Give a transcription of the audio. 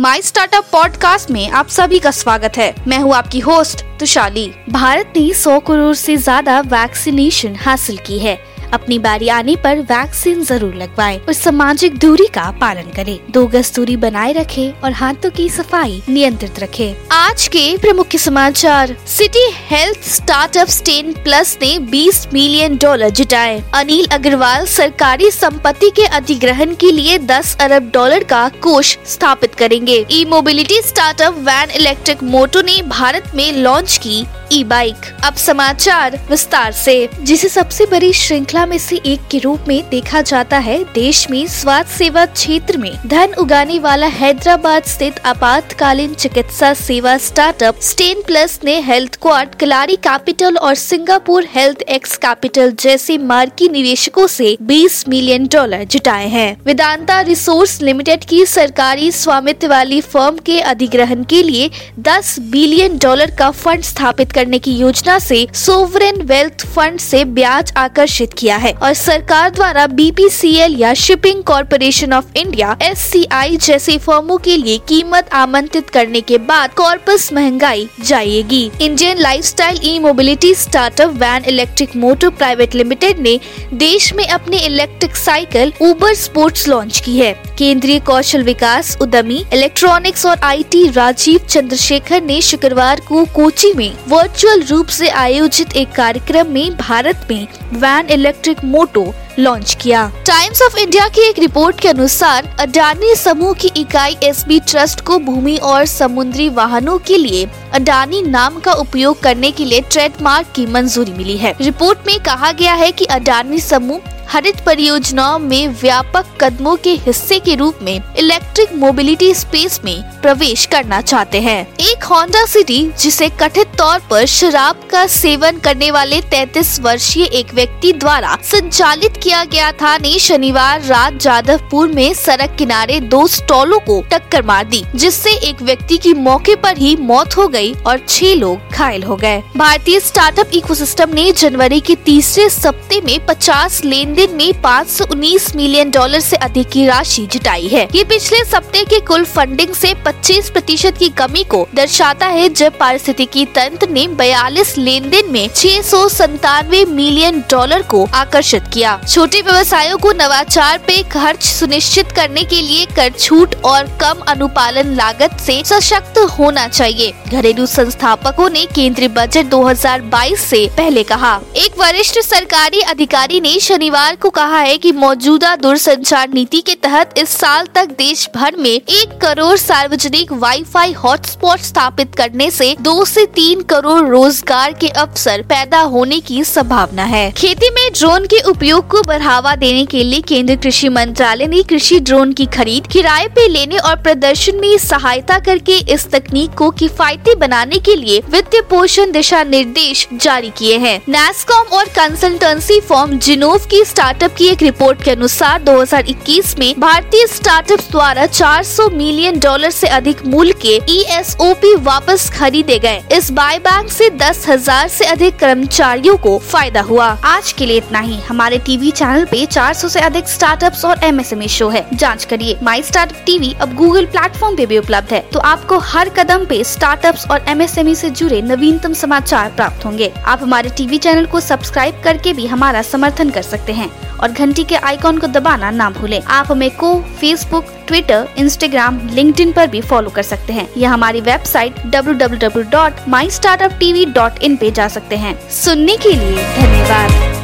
My startup podcast में आप सभी का स्वागत है। मैं हूँ आपकी होस्ट तुशाली। भारत ने 100 करोड़ से ज़्यादा वैक्सीनेशन हासिल की है। अपनी बारी आने पर वैक्सीन ज़रूर लगवाएँ और सामाजिक दूरी का पालन करें। दो गज दूरी बनाए रखें और हाथों की सफ़ाई नियंत्रित रखें। आज के प्रमुख समाचार। City health startup Stan plus ने 20 मिलियन डॉलर जुटाए। अनिल अग्रवाल सरकारी संपत्ति के अधिग्रहण के लिए 10 अरब डॉलर का कोष स्थापित करेंगे। E mobility startup Vaan electric moto ने भारत में लॉन्च की ई बाइक अब समाचार विस्तार से। जिसे सबसे बड़ी श्रृंखला में से एक के रूप में देखा जाता है, देश में स्वास्थ्य सेवा क्षेत्र में। धन उगाने वाला हैदराबाद स्थित आपातकालीन चिकित्सा सेवा स्टार्टअप स्टेन प्लस ने हेल्थ क्वाड कलारी कैपिटल और सिंगापुर हेल्थ एक्स कैपिटल जैसे मार्की निवेशकों से 20 मिलियन डॉलर जुटाए हैं। वेदांता रिसोर्स लिमिटेड की सरकारी स्वामित्व वाली फर्म के अधिग्रहण के लिए 10 बिलियन डॉलर का फंड स्थापित करने की योजना से सोवरेन वेल्थ फंड से ब्याज आकर्षित किया है और सरकार द्वारा बीपीसीएल या shipping corporation of India S जैसी फर्मों के लिए कीमत आमंत्रित करने के बाद कॉर्पस महँगाई जाएगी। Indian lifestyle E mobility startup Vaan electric motor private limited ने देश में अपने इलेक्ट्रिक साइकिल उबर स्पोर्ट्स लॉन्च की है। केंद्रीय कौशल विकास उद्यमी इलेक्ट्रॉनिक्स और आईटी राजीव चंद्रशेखर ने शुक्रवार को कोची में वर्चुअल रूप से आयोजित एक कार्यक्रम में भारत में वैन इलेक्ट्रिक मोटो लॉन्च किया। टाइम्स ऑफ़ इंडिया की एक रिपोर्ट के अनुसार, अडानी समूह की इकाई एसबी ट्रस्ट को भूमि और समुद्री वाहनों के लिए अडानी नाम का उपयोग करने के लिए ट्रेडमार्क की मंजूरी मिली है। रिपोर्ट में कहा गया है कि अडानी समूह हरित परियोजनाओं में व्यापक कदमों के हिस्से के रूप में इलेक्ट्रिक मोबिलिटी स्पेस में प्रवेश करना चाहते हैं। एक होंडा सिटी जिसे कथित तौर पर शराब का सेवन करने वाले 33 वर्षीय एक व्यक्ति द्वारा संचालित किया गया था, ने शनिवार रात जादवपुर में सड़क किनारे दो स्टॉलों को टक्कर मार दी, जिससे एक व्यक्ति की मौके पर ही मौत हो गई और छह लोग घायल हो गए। भारतीय स्टार्टअप इकोसिस्टम ने जनवरी के तीसरे सप्ते में 50 लेन देन में 519 मिलियन डॉलर से अधिक की राशि जुटाई है। ये पिछले सप्ते के कुल फंडिंग से 25 प्रतिशत की कमी को दर्शाता है, जब पारिस्थितिकी तंत्र ने 42 लेन देन में छह मिलियन डॉलर को आकर्षित किया। छोटे व्यवसायों को नवाचार पे खर्च सुनिश्चित करने के लिए कर छूट और कम अनुपालन लागत से सशक्त होना चाहिए, घरेलू संस्थापकों ने केंद्रीय बजट 2022 से पहले कहा। एक वरिष्ठ सरकारी अधिकारी ने शनिवार को कहा है कि मौजूदा दूरसंचार नीति के तहत इस साल तक देश भर में एक करोड़ सार्वजनिक वाईफाई हॉटस्पॉट स्थापित करने से दो से तीन करोड़ रोज़गार के अवसर पैदा होने की संभावना है। खेती में ड्रोन के उपयोग को बढ़ावा देने के लिए केंद्रीय कृषि मंत्रालय ने कृषि ड्रोन की खरीद, किराए पे लेने और प्रदर्शन में सहायता करके इस तकनीक को किफायती बनाने के लिए वित्तीय पोषण दिशा निर्देश जारी किए हैं। नेस्कॉम और कंसल्टेंसी फॉर्म जिनोव की स्टार्टअप की एक रिपोर्ट के अनुसार 2021 में भारतीय स्टार्टअप द्वारा 400 मिलियन डॉलर से अधिक मूल्य के ई e वापस खरीदे गए। इस बाय बैंक ऐसी दस हज़ार ऐसी अधिक कर्मचारियों को फ़ायदा हुआ। आज के लिए इतना ही। हमारे टीवी चैनल पे 400 से अधिक स्टार्टअप और एमएसएमई शो है। जाँच करिए। माई स्टार्टअप टीवी अब गूगल प्लेटफॉर्म पे भी उपलब्ध है। तो आपको हर कदम पे स्टार्टअप्स और एमएसएमई से जुड़े नवीनतम समाचार प्राप्त होंगे। आप हमारे टीवी चैनल को सब्सक्राइब करके भी हमारा समर्थन कर सकते हैं। और घंटी के आइकॉन को दबाना ना भूलें। आप हमें को फेसबुक ट्विटर इंस्टाग्राम लिंक्डइन पर भी फॉलो कर सकते हैं। या हमारी वेबसाइट www.mystartuptv.in पे जा सकते हैं। सुनने के लिए धन्यवाद।